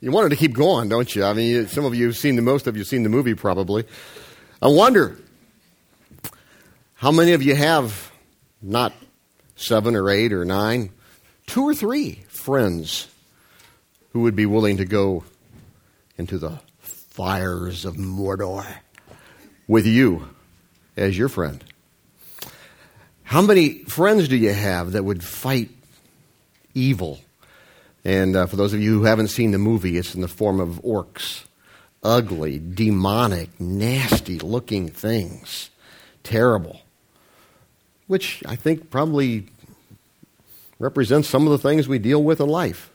You wanted to keep going, don't you? I mean, some of you have seen the most of you have seen the movie probably. I wonder how many of you have not seven or eight or nine, two or three friends who would be willing to go into the fires of Mordor with you as your friend. How many friends do you have that would fight evil? And uh, for those of you who haven't seen the movie, it's in the form of orcs. Ugly, demonic, nasty looking things. Terrible. Which I think probably represents some of the things we deal with in life.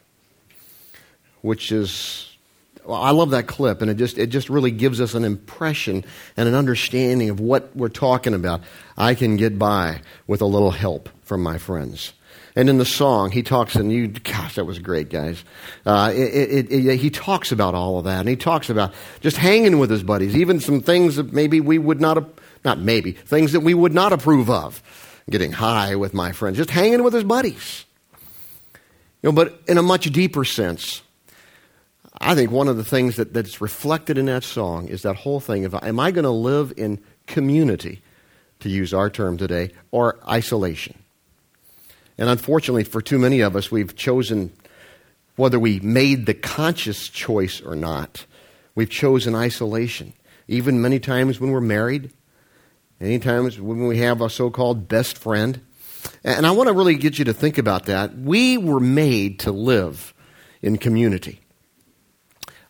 Which is well, I love that clip, and it just it just really gives us an impression and an understanding of what we're talking about. I can get by with a little help from my friends. And in the song, he talks, and you, gosh, that was great, guys. Uh, it, it, it, he talks about all of that, and he talks about just hanging with his buddies, even some things that maybe we would not, not maybe, things that we would not approve of. Getting high with my friends, just hanging with his buddies. You know, but in a much deeper sense, I think one of the things that, that's reflected in that song is that whole thing of am I going to live in community, to use our term today, or isolation? And unfortunately, for too many of us, we've chosen, whether we made the conscious choice or not, we've chosen isolation. Even many times when we're married, many times when we have a so called best friend. And I want to really get you to think about that. We were made to live in community.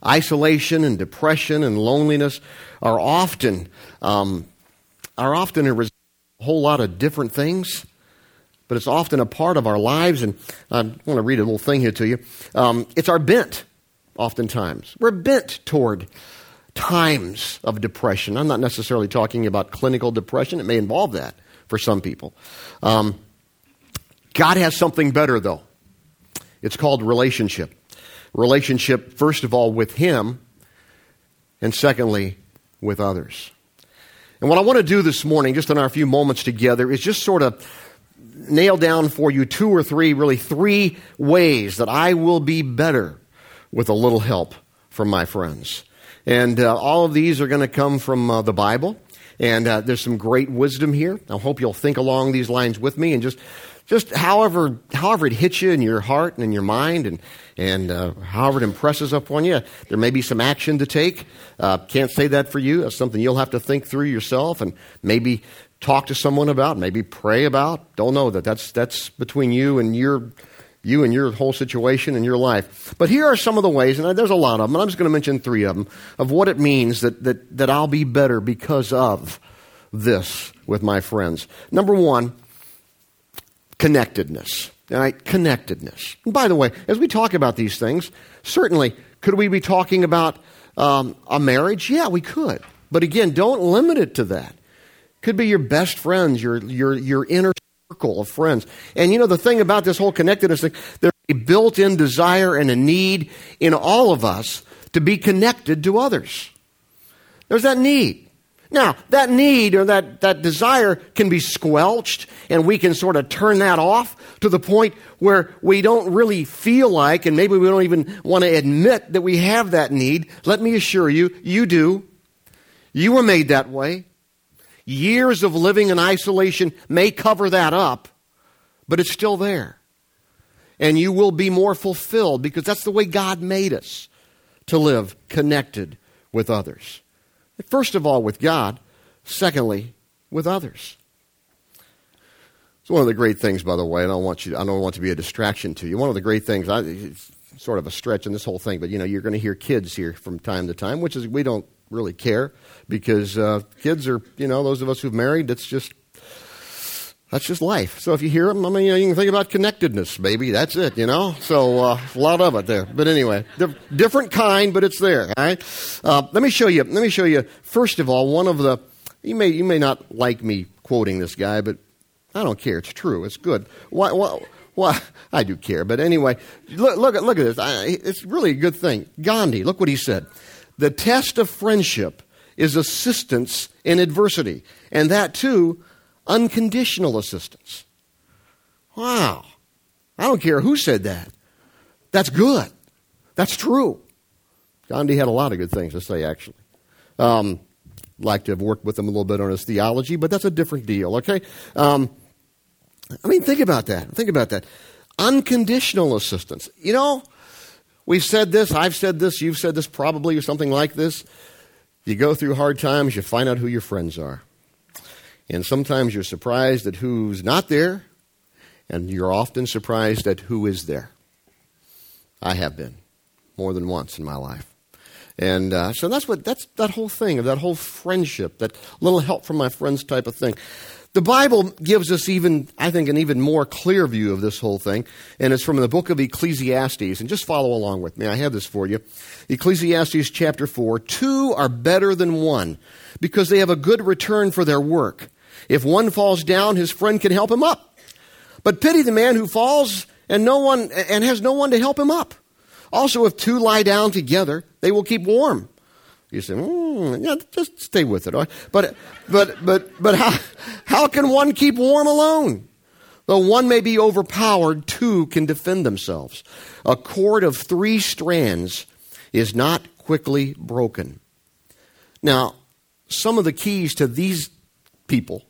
Isolation and depression and loneliness are often, um, are often a whole lot of different things but it's often a part of our lives. And I want to read a little thing here to you. Um, it's our bent, oftentimes. We're bent toward times of depression. I'm not necessarily talking about clinical depression, it may involve that for some people. Um, God has something better, though. It's called relationship. Relationship, first of all, with Him, and secondly, with others. And what I want to do this morning, just in our few moments together, is just sort of nail down for you two or three, really three ways that I will be better with a little help from my friends. And uh, all of these are going to come from uh, the Bible. And uh, there's some great wisdom here. I hope you'll think along these lines with me and just, just however, however it hits you in your heart and in your mind and, and uh, however it impresses upon you. There may be some action to take. Uh, can't say that for you. That's something you'll have to think through yourself and maybe talk to someone about, maybe pray about. Don't know that. That's, that's between you and your, you and your whole situation and your life. But here are some of the ways, and there's a lot of them, and I'm just going to mention three of them, of what it means that, that, that I'll be better because of this with my friends. Number one, connectedness. All right, connectedness. And by the way, as we talk about these things, certainly, could we be talking about um, a marriage? Yeah, we could. But again, don't limit it to that. Could be your best friends, your, your, your inner circle of friends. And you know, the thing about this whole connectedness thing, there's a built in desire and a need in all of us to be connected to others. There's that need. Now, that need or that, that desire can be squelched, and we can sort of turn that off to the point where we don't really feel like, and maybe we don't even want to admit that we have that need. Let me assure you, you do. You were made that way. Years of living in isolation may cover that up, but it's still there. And you will be more fulfilled because that's the way God made us to live connected with others. First of all, with God. Secondly, with others. It's one of the great things, by the way. I don't want you. I don't want to be a distraction to you. One of the great things. I, it's sort of a stretch in this whole thing, but you know, you're going to hear kids here from time to time, which is we don't really care because uh, kids are, you know, those of us who've married, that's just that's just life. So if you hear them, I mean, you, know, you can think about connectedness, baby. That's it, you know. So uh, a lot of it there. But anyway, different kind, but it's there. All right. Uh, let me show you. Let me show you. First of all, one of the you may you may not like me quoting this guy, but I don't care. It's true. It's good. Why? why well, I do care, but anyway, look, look at look at this. I, it's really a good thing. Gandhi, look what he said. The test of friendship is assistance in adversity, and that too, unconditional assistance. Wow. I don't care who said that. That's good. That's true. Gandhi had a lot of good things to say, actually. Um, like to have worked with him a little bit on his theology, but that's a different deal, okay? Um, I mean, think about that. Think about that. Unconditional assistance. You know, we've said this, I've said this, you've said this probably, or something like this. You go through hard times, you find out who your friends are. And sometimes you're surprised at who's not there, and you're often surprised at who is there. I have been more than once in my life. And uh, so that's what that's that whole thing of that whole friendship, that little help from my friends type of thing. The Bible gives us even, I think, an even more clear view of this whole thing, and it's from the book of Ecclesiastes. And just follow along with me. I have this for you. Ecclesiastes chapter 4 Two are better than one because they have a good return for their work. If one falls down, his friend can help him up. But pity the man who falls and no one and has no one to help him up. Also, if two lie down together, they will keep warm. You say, mm, yeah, just stay with it. But, but, but, but how, how can one keep warm alone? Though one may be overpowered, two can defend themselves. A cord of three strands is not quickly broken. Now, some of the keys to these people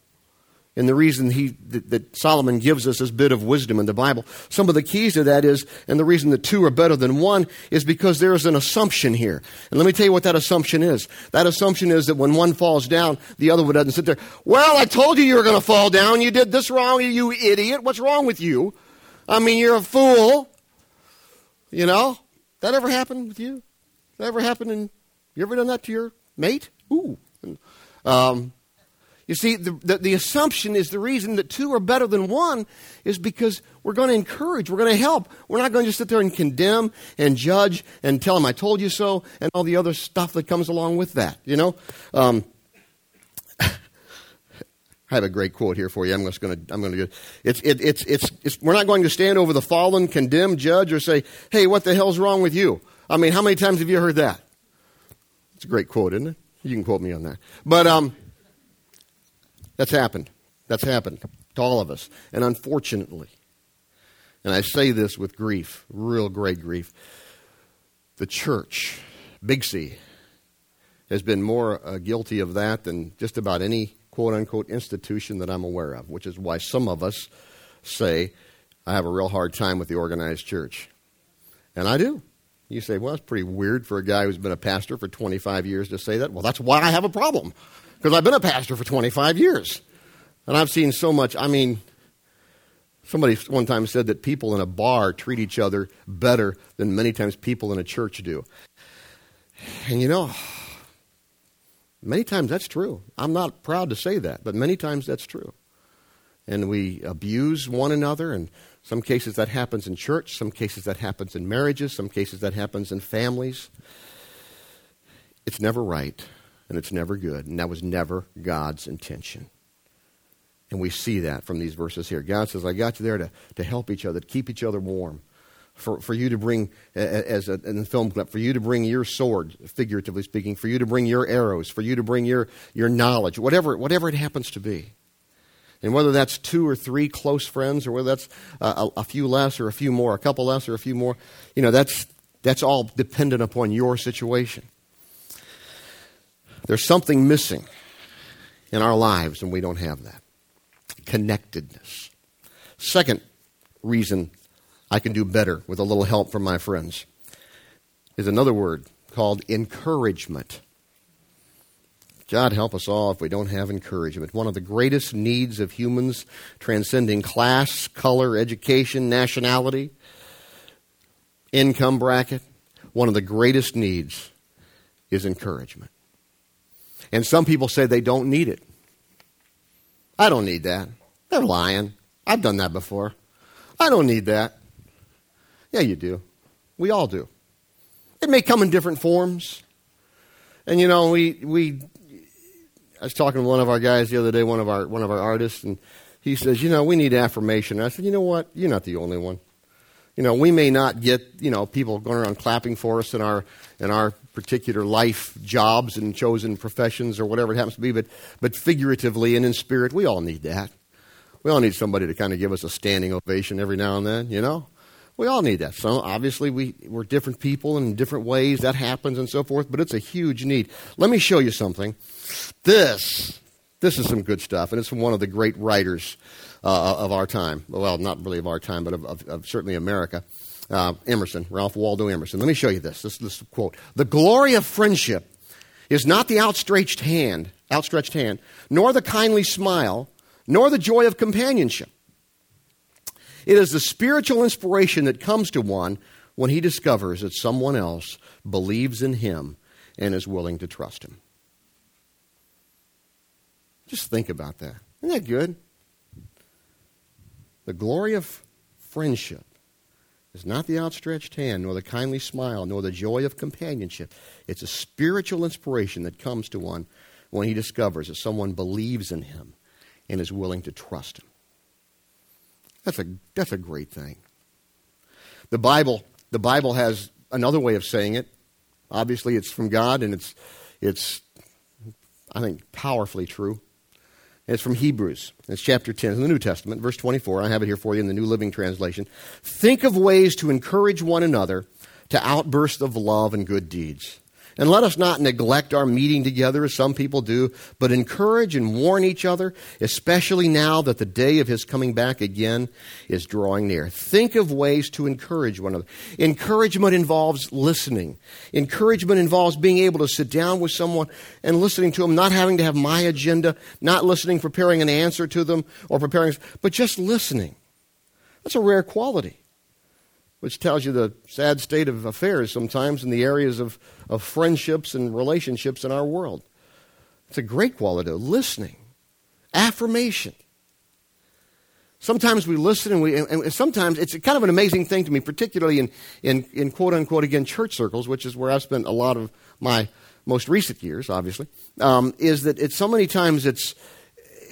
and the reason he, that, that, Solomon gives us this bit of wisdom in the Bible, some of the keys to that is, and the reason that two are better than one, is because there is an assumption here. And let me tell you what that assumption is. That assumption is that when one falls down, the other one doesn't sit there, well, I told you you were going to fall down. You did this wrong, you idiot. What's wrong with you? I mean, you're a fool. You know? That ever happened with you? That ever happened you ever done that to your mate? Ooh. Um, you see, the, the, the, assumption is the reason that two are better than one is because we're going to encourage, we're going to help. We're not going to just sit there and condemn and judge and tell them, I told you so, and all the other stuff that comes along with that, you know? Um, I have a great quote here for you. I'm just going to, I'm going to, it's, it, it's, it's, it's, we're not going to stand over the fallen, condemn, judge, or say, hey, what the hell's wrong with you? I mean, how many times have you heard that? It's a great quote, isn't it? You can quote me on that. But, um, that's happened. That's happened to all of us. And unfortunately, and I say this with grief, real great grief, the church, Big C, has been more uh, guilty of that than just about any quote unquote institution that I'm aware of, which is why some of us say, I have a real hard time with the organized church. And I do. You say, well, that's pretty weird for a guy who's been a pastor for 25 years to say that. Well, that's why I have a problem because I've been a pastor for 25 years. And I've seen so much. I mean, somebody one time said that people in a bar treat each other better than many times people in a church do. And you know, many times that's true. I'm not proud to say that, but many times that's true. And we abuse one another, and some cases that happens in church, some cases that happens in marriages, some cases that happens in families. It's never right and it's never good. And that was never God's intention. And we see that from these verses here. God says, I got you there to, to help each other, to keep each other warm. For, for you to bring, as a, in the film clip, for you to bring your sword, figuratively speaking, for you to bring your arrows, for you to bring your, your knowledge, whatever, whatever it happens to be. And whether that's two or three close friends, or whether that's a, a few less or a few more, a couple less or a few more, you know, that's, that's all dependent upon your situation. There's something missing in our lives, and we don't have that connectedness. Second reason I can do better with a little help from my friends is another word called encouragement. God help us all if we don't have encouragement. One of the greatest needs of humans, transcending class, color, education, nationality, income bracket, one of the greatest needs is encouragement. And some people say they don't need it. I don't need that. They're lying. I've done that before. I don't need that. Yeah, you do. We all do. It may come in different forms. And you know, we we I was talking to one of our guys the other day, one of our one of our artists, and he says, you know, we need affirmation. I said, you know what? You're not the only one. You know, we may not get, you know, people going around clapping for us in our in our particular life jobs and chosen professions or whatever it happens to be, but but figuratively and in spirit, we all need that. We all need somebody to kind of give us a standing ovation every now and then, you know? We all need that. So obviously we, we're different people in different ways. That happens and so forth, but it's a huge need. Let me show you something. This, this is some good stuff, and it's from one of the great writers uh, of our time. Well, not really of our time, but of, of, of certainly America. Uh, Emerson, Ralph Waldo Emerson. Let me show you this. This, this quote: "The glory of friendship is not the outstretched hand, outstretched hand, nor the kindly smile, nor the joy of companionship. It is the spiritual inspiration that comes to one when he discovers that someone else believes in him and is willing to trust him." Just think about that. Isn't that good? The glory of friendship is not the outstretched hand, nor the kindly smile, nor the joy of companionship. It's a spiritual inspiration that comes to one when he discovers that someone believes in him and is willing to trust him. That's a, that's a great thing. The Bible, the Bible has another way of saying it. Obviously, it's from God, and it's, it's I think, powerfully true. It's from Hebrews. It's chapter 10 in the New Testament, verse 24. I have it here for you in the New Living Translation. Think of ways to encourage one another to outbursts of love and good deeds. And let us not neglect our meeting together as some people do, but encourage and warn each other, especially now that the day of his coming back again is drawing near. Think of ways to encourage one another. Encouragement involves listening. Encouragement involves being able to sit down with someone and listening to them, not having to have my agenda, not listening, preparing an answer to them or preparing, but just listening. That's a rare quality which tells you the sad state of affairs sometimes in the areas of, of friendships and relationships in our world. It's a great quality, listening, affirmation. Sometimes we listen and we, and sometimes it's kind of an amazing thing to me, particularly in, in, in quote unquote, again, church circles, which is where I've spent a lot of my most recent years, obviously, um, is that it's so many times it's,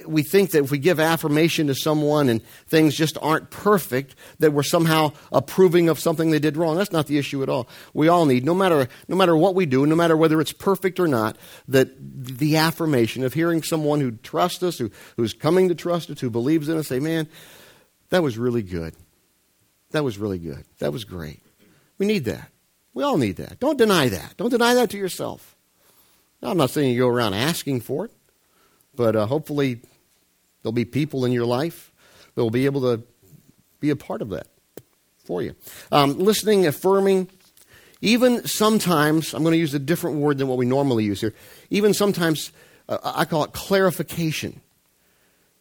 we think that if we give affirmation to someone and things just aren't perfect, that we're somehow approving of something they did wrong. That's not the issue at all. We all need, no matter, no matter what we do, no matter whether it's perfect or not, that the affirmation of hearing someone who trusts us, who, who's coming to trust us, who believes in us, say, man, that was really good. That was really good. That was great. We need that. We all need that. Don't deny that. Don't deny that to yourself. I'm not saying you go around asking for it, but uh, hopefully There'll be people in your life that will be able to be a part of that for you. Um, listening, affirming, even sometimes, I'm going to use a different word than what we normally use here, even sometimes uh, I call it clarification.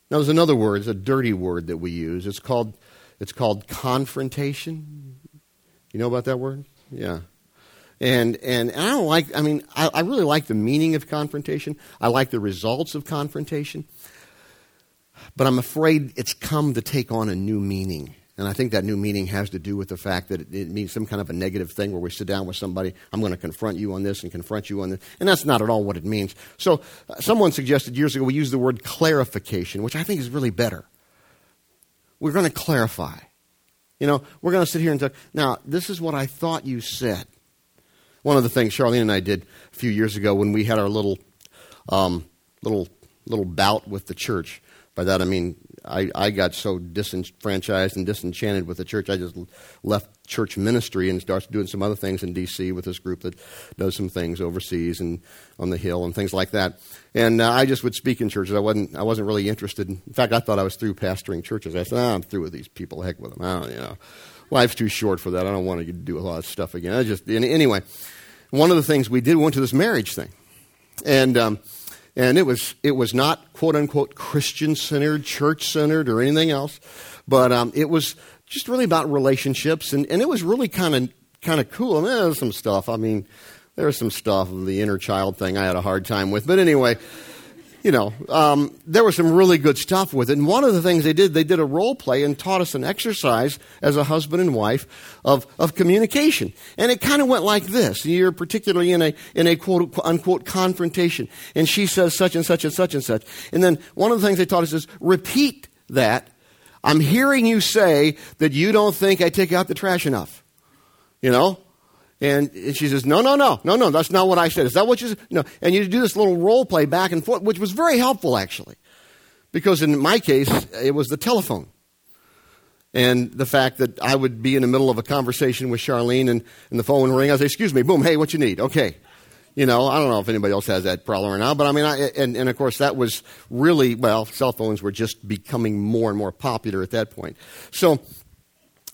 Now, there's another word, it's a dirty word that we use. It's called, it's called confrontation. You know about that word? Yeah. And, and, I don't like, I mean, I, I really like the meaning of confrontation. I like the results of confrontation. But I'm afraid it's come to take on a new meaning. And I think that new meaning has to do with the fact that it, it, means some kind of a negative thing where we sit down with somebody, I'm going to confront you on this and confront you on this. And that's not at all what it means. So, uh, someone suggested years ago we use the word clarification, which I think is really better. We're going to clarify. You know, we're going to sit here and talk. Now, this is what I thought you said. One of the things Charlene and I did a few years ago when we had our little, um, little, little bout with the church by that I mean I, I got so disenfranchised and disenchanted with the church, I just left church ministry and started doing some other things in D.C. with this group that does some things overseas and on the Hill and things like that. And uh, I just would speak in churches. I wasn't I wasn't really interested. In, in fact, I thought I was through pastoring churches. I said, oh, I'm through with these people. Heck with them. I don't, you know, life's too short for that. I don't want to do a lot of stuff again. I just anyway. One of the things we did we went to this marriage thing, and. Um, and it was, it was not quote unquote Christian centered, church centered, or anything else, but um, it was just really about relationships. And, and it was really kind of kind of cool. I mean, there was some stuff. I mean, there was some stuff of the inner child thing I had a hard time with. But anyway, you know, um, there was some really good stuff with it. And one of the things they did, they did a role play and taught us an exercise as a husband and wife of, of communication. And it kind of went like this. You're particularly in a, in a quote unquote confrontation. And she says such and such and such and such. And then one of the things they taught us is repeat that. I'm hearing you say that you don't think I take out the trash enough. You know? And she says, no, no, no, no, no, that's not what I said. Is that what you said? No. And you do this little role play back and forth, which was very helpful, actually. Because in my case, it was the telephone. And the fact that I would be in the middle of a conversation with Charlene and, and the phone would ring, I'd say, Excuse me, boom, hey, what you need? Okay. You know, I don't know if anybody else has that problem or not, but I mean, I, and, and of course, that was really, well, cell phones were just becoming more and more popular at that point. So,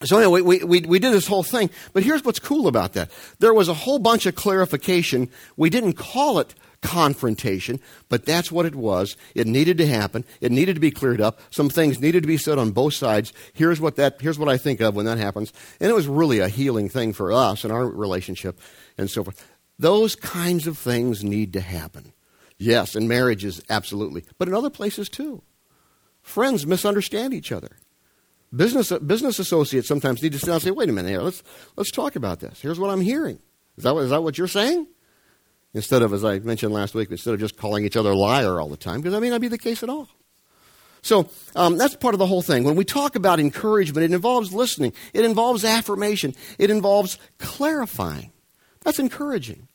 so anyway, we, we, we did this whole thing, but here's what's cool about that. There was a whole bunch of clarification. We didn't call it confrontation, but that's what it was. It needed to happen. It needed to be cleared up. Some things needed to be said on both sides. Here's what that here's what I think of when that happens. And it was really a healing thing for us and our relationship and so forth. Those kinds of things need to happen. Yes, in marriages, absolutely. But in other places too. Friends misunderstand each other. Business, business associates sometimes need to sit down and say, wait a minute here, let's, let's talk about this. Here's what I'm hearing. Is that, is that what you're saying? Instead of, as I mentioned last week, instead of just calling each other liar all the time, because that may not be the case at all. So um, that's part of the whole thing. When we talk about encouragement, it involves listening, it involves affirmation, it involves clarifying. That's encouraging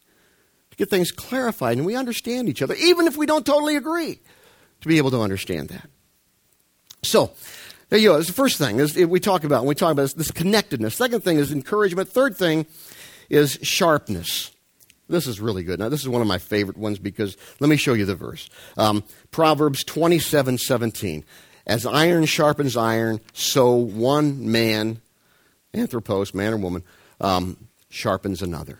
to get things clarified and we understand each other, even if we don't totally agree, to be able to understand that. So, there you go. That's the first thing is we talk about. we talk about this, this connectedness. Second thing is encouragement. Third thing is sharpness. This is really good. Now, this is one of my favorite ones because let me show you the verse. Um, Proverbs 27 17. As iron sharpens iron, so one man, anthropos, man or woman, um, sharpens another.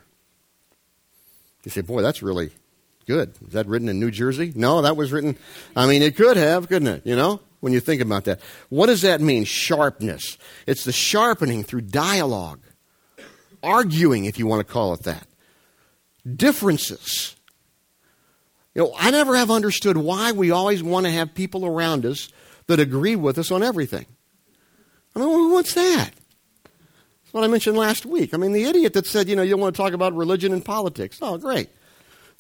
You say, boy, that's really good. Is that written in New Jersey? No, that was written, I mean, it could have, couldn't it? You know, when you think about that. What does that mean, sharpness? It's the sharpening through dialogue, arguing, if you want to call it that, differences. You know, I never have understood why we always want to have people around us that agree with us on everything. I mean, what's that? That's what I mentioned last week. I mean, the idiot that said, you know, you don't want to talk about religion and politics. Oh, great.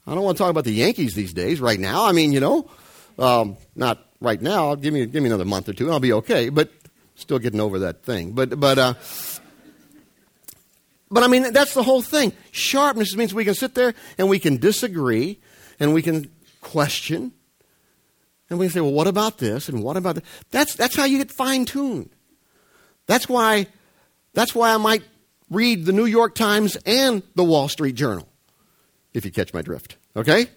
I don't want to talk about the Yankees these days, right now. I mean, you know, um, not right now. Give me, give me another month or two, and I'll be okay. But still getting over that thing. But, but, uh, but I mean, that's the whole thing. Sharpness means we can sit there and we can disagree and we can question. And we can say, well, what about this and what about that? That's, that's how you get fine tuned. That's why that's why I might read the New York Times and the Wall Street Journal, if you catch my drift. Okay?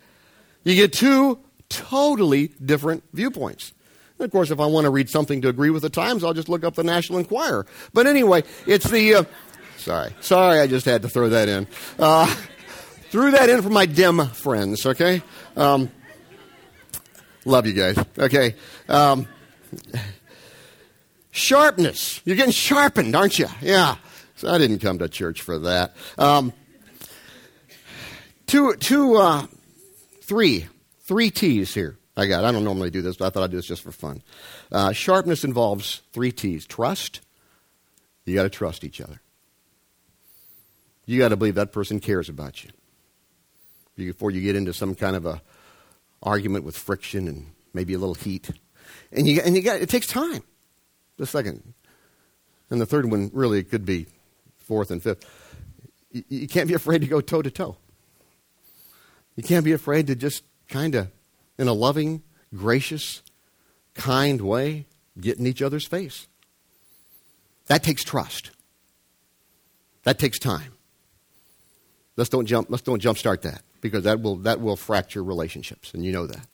You get two totally different viewpoints. And of course, if I want to read something to agree with the Times, I'll just look up the National Enquirer. But anyway, it's the. Uh, sorry. Sorry, I just had to throw that in. Uh, threw that in for my dim friends, okay? Um, love you guys, okay? Um, Sharpness. You're getting sharpened, aren't you? Yeah. So I didn't come to church for that. Um, two, two, uh, three, three T's here. I got. I don't normally do this, but I thought I'd do this just for fun. Uh, sharpness involves three T's: trust. You got to trust each other. You got to believe that person cares about you before you get into some kind of a argument with friction and maybe a little heat. And you and you got it takes time the second. And the third one really could be fourth and fifth. You, you can't be afraid to go toe to toe. You can't be afraid to just kind of, in a loving, gracious, kind way, get in each other's face. That takes trust. That takes time. Let's don't jump. Let's don't jumpstart that because that will that will fracture relationships, and you know that.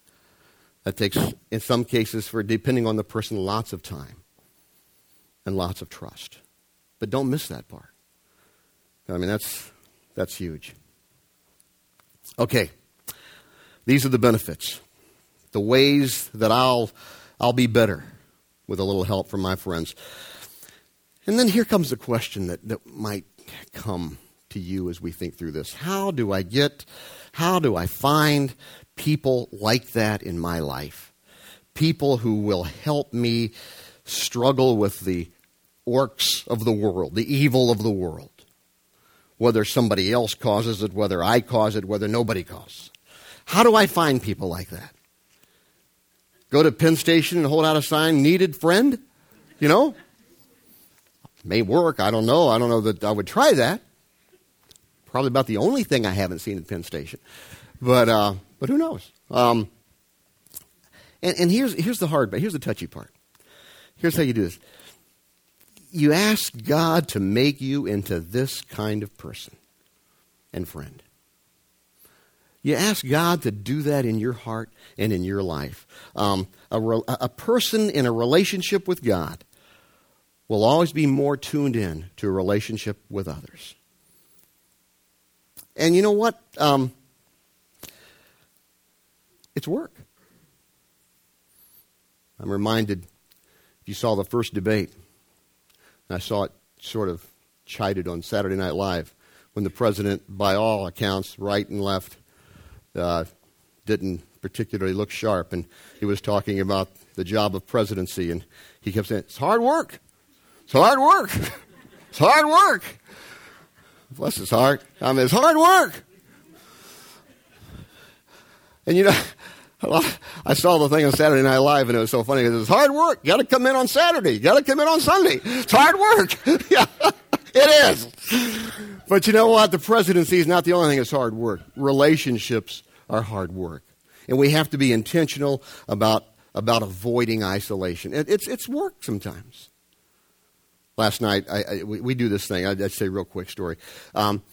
That takes, in some cases, for depending on the person, lots of time and lots of trust. But don't miss that part. I mean, that's, that's huge. Okay. These are the benefits. The ways that I'll, I'll be better with a little help from my friends. And then here comes the question that, that might come to you as we think through this. How do I get, how do I find people like that in my life? People who will help me struggle with the orcs of the world, the evil of the world. Whether somebody else causes it, whether I cause it, whether nobody causes it. How do I find people like that? Go to Penn Station and hold out a sign, needed friend? You know? May work. I don't know. I don't know that I would try that. Probably about the only thing I haven't seen at Penn Station. But, uh, but who knows? Um, and, and here's, here's the hard part. Here's the touchy part. Here's how you do this you ask God to make you into this kind of person and friend. You ask God to do that in your heart and in your life. Um, a, re- a person in a relationship with God will always be more tuned in to a relationship with others. And you know what? Um, it's work. I'm reminded, if you saw the first debate, I saw it sort of chided on Saturday Night Live when the president, by all accounts, right and left, uh, didn't particularly look sharp. And he was talking about the job of presidency, and he kept saying, It's hard work. It's hard work. it's hard work. Bless his heart. I mean, it's hard work. And you know, I saw the thing on Saturday Night Live, and it was so funny because it's hard work. You got to come in on Saturday. You got to come in on Sunday. It's hard work. yeah, it is. But you know what? The presidency is not the only thing that's hard work. Relationships are hard work, and we have to be intentional about about avoiding isolation. It, it's it's work sometimes. Last night, I, I, we, we, do this thing. I, would say a real quick story. Um,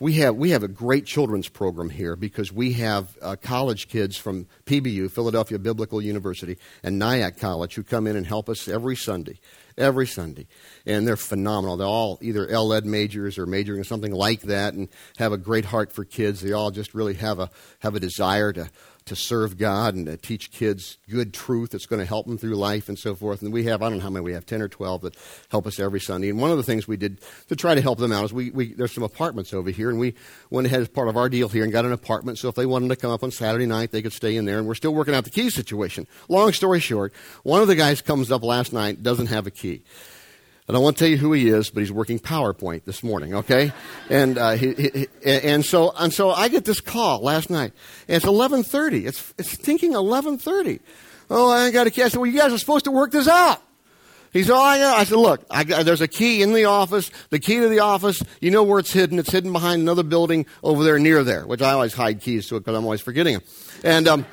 we have we have a great children's program here because we have uh, college kids from PBU, Philadelphia Biblical University, and Nyack College who come in and help us every Sunday, every Sunday, and they're phenomenal. They're all either L.Ed majors or majoring in something like that, and have a great heart for kids. They all just really have a have a desire to to serve God and to teach kids good truth that's going to help them through life and so forth. And we have, I don't know how many we have, 10 or 12 that help us every Sunday. And one of the things we did to try to help them out is we, we there's some apartments over here, and we went ahead as part of our deal here and got an apartment. So if they wanted to come up on Saturday night, they could stay in there. And we're still working out the key situation. Long story short, one of the guys comes up last night, doesn't have a key. I don't want to tell you who he is, but he's working PowerPoint this morning, okay? And, uh, he, he, and, so, and so I get this call last night. And it's 11.30. It's, it's thinking 11.30. Oh, I got a key. I said, well, you guys are supposed to work this out. He said, oh, I, I said, look, I there's a key in the office. The key to the office, you know where it's hidden. It's hidden behind another building over there near there, which I always hide keys to it because I'm always forgetting them. And, um,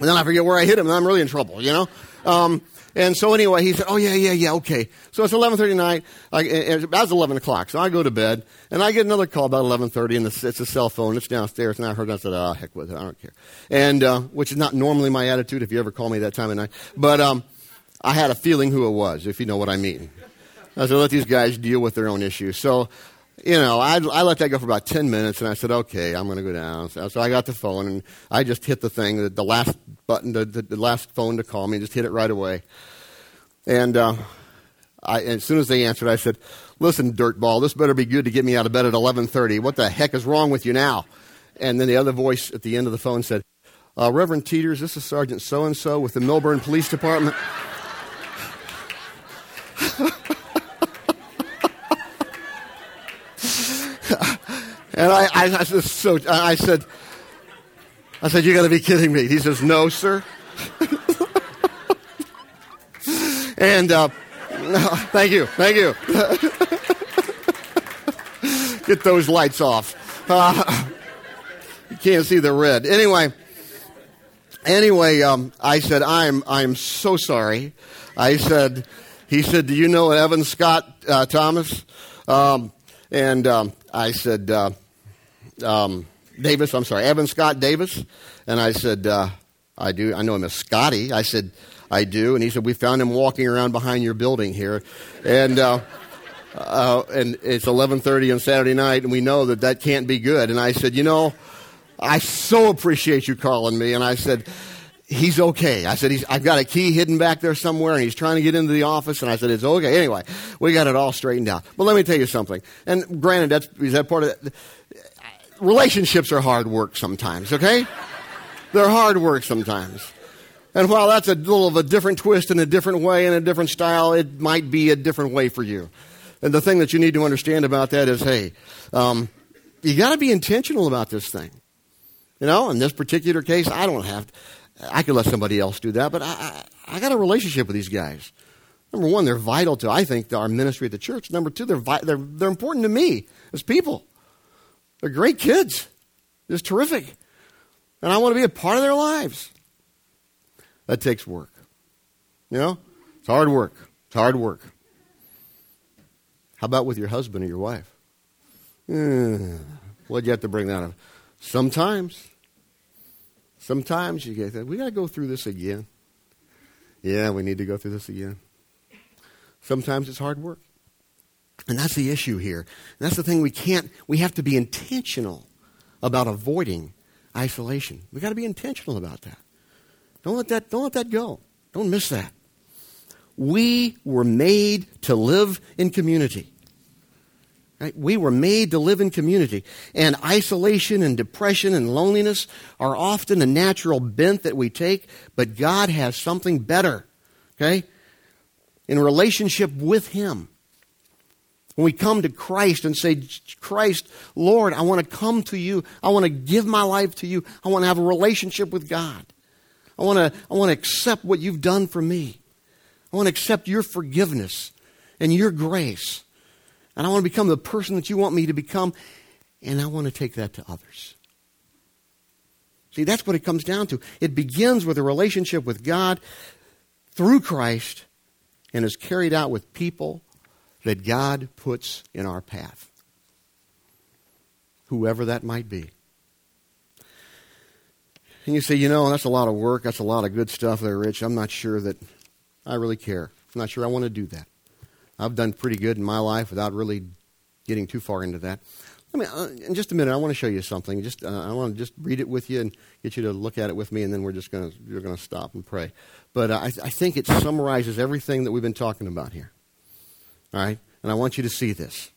and then I forget where I hid them, and I'm really in trouble, you know? Um, and so anyway, he said, "Oh yeah, yeah, yeah, okay." So it's 11:30 night. I, it's about 11 o'clock. So I go to bed, and I get another call about 11:30, and it's, it's, a cell phone. It's downstairs, and I heard. It, I said, "Oh heck with it, I don't care." And uh, which is not normally my attitude if you ever call me that time of night, but um, I had a feeling who it was, if you know what I mean. I said, "Let these guys deal with their own issues." So you know, I, I let that go for about 10 minutes, and I said, okay, I'm going to go down. So, so, I got the phone, and I just hit the thing, the, the last button, the, the, the, last phone to call me, just hit it right away. And, uh, I, and as soon as they answered, I said, listen, dirtball, this better be good to get me out of bed at 11.30. What the heck is wrong with you now? And then the other voice at the end of the phone said, uh, Reverend Teeters, this is Sergeant so-and-so with the Millburn Police Department. And I, I, I, so, I said, I said, you got to be kidding me. He says, no, sir. and uh, thank you, thank you. Get those lights off. Uh, you can't see the red. Anyway, anyway, um, I said, I'm, I'm so sorry. I said, he said, do you know Evan Scott uh, Thomas? Um, and um, I said, uh, um, Davis, I'm sorry, Evan Scott Davis. And I said, uh, I do. I know him as Scotty. I said, I do. And he said, we found him walking around behind your building here. And, uh, uh, and it's 11:30 on Saturday night, and we know that that can't be good. And I said, you know, I so appreciate you calling me. And I said, he's okay. I said, I've got a key hidden back there somewhere, and he's trying to get into the office. And I said, it's okay. Anyway, we got it all straightened out. But let me tell you something. And granted, that's is that part of it relationships are hard work sometimes, okay? They're hard work sometimes. And while that's a little of a different twist in a different way and a different style, it might be a different way for you. And the thing that you need to understand about that is hey, um, you got to be intentional about this thing. You know, in this particular case, I don't have, I could let somebody else do that, but I, I, I got a relationship with these guys. Number one, they're vital to, I think, to our ministry at the church. Number two, they're, vi- they're, they're important to me as people. They're great kids. It's terrific. And I want to be a part of their lives. That takes work. You know? It's hard work. It's hard work. How about with your husband or your wife? Mm, what'd you have to bring that up? Sometimes. Sometimes you get that. We got to go through this again. Yeah, we need to go through this again. Sometimes it's hard work. And that's the issue here. And that's the thing we can't, we have to be intentional about avoiding isolation. We've got to be intentional about that. Don't let that, don't let that go. Don't miss that. We were made to live in community. Right? We were made to live in community. And isolation and depression and loneliness are often a natural bent that we take, but God has something better. Okay? In relationship with Him. When we come to Christ and say, Christ, Lord, I want to come to you. I want to give my life to you. I want to have a relationship with God. I want to, I want to accept what you've done for me. I want to accept your forgiveness and your grace. And I want to become the person that you want me to become. And I want to take that to others. See, that's what it comes down to. It begins with a relationship with God through Christ and is carried out with people that God puts in our path, whoever that might be. And you say, you know, that's a lot of work. That's a lot of good stuff there, Rich. I'm not sure that I really care. I'm not sure I want to do that. I've done pretty good in my life without really getting too far into that. Let me, uh, in just a minute, I want to show you something. Just, uh, I want to just read it with you and get you to look at it with me, and then we're just going to you're going to stop and pray. But uh, I, I think it summarizes everything that we've been talking about here. All right, and I want you to see this.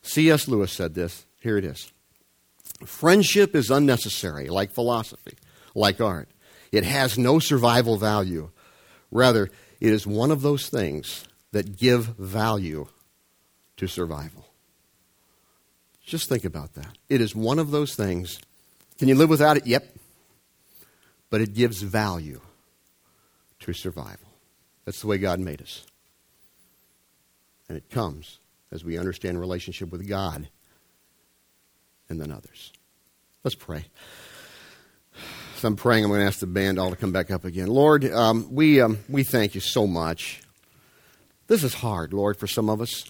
C.S. Lewis said this. Here it is. Friendship is unnecessary, like philosophy, like art. It has no survival value. Rather, it is one of those things that give value to survival. Just think about that. It is one of those things. Can you live without it? Yep. But it gives value to survival. That's the way God made us. And it comes as we understand relationship with God and then others. Let's pray. So I'm praying. I'm going to ask the band all to come back up again. Lord, um, we, um, we thank you so much. This is hard, Lord, for some of us.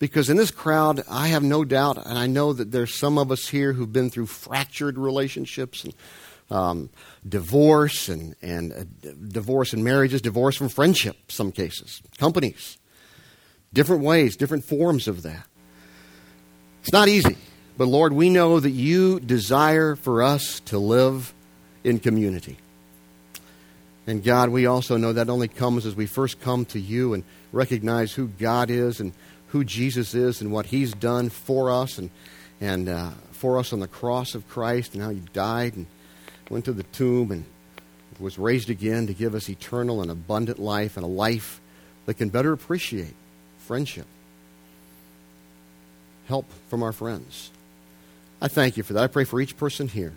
Because in this crowd, I have no doubt, and I know that there's some of us here who've been through fractured relationships and um, divorce and, and uh, divorce and marriages, divorce from friendship, some cases, companies, different ways, different forms of that. It's not easy. But Lord, we know that you desire for us to live in community. And God, we also know that only comes as we first come to you and recognize who God is and who Jesus is and what He's done for us and, and uh, for us on the cross of Christ and how He died and went to the tomb and was raised again to give us eternal and abundant life and a life that can better appreciate friendship, help from our friends. I thank you for that. I pray for each person here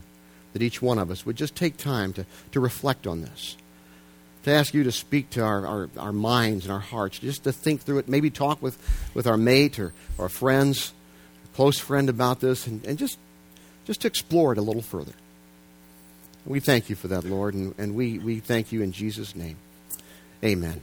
that each one of us would just take time to, to reflect on this, to ask you to speak to our, our, our minds and our hearts, just to think through it, maybe talk with, with our mate or, or friends, a close friend about this, and, and just, just to explore it a little further. We thank you for that, Lord, and, and we, we thank you in Jesus' name. Amen.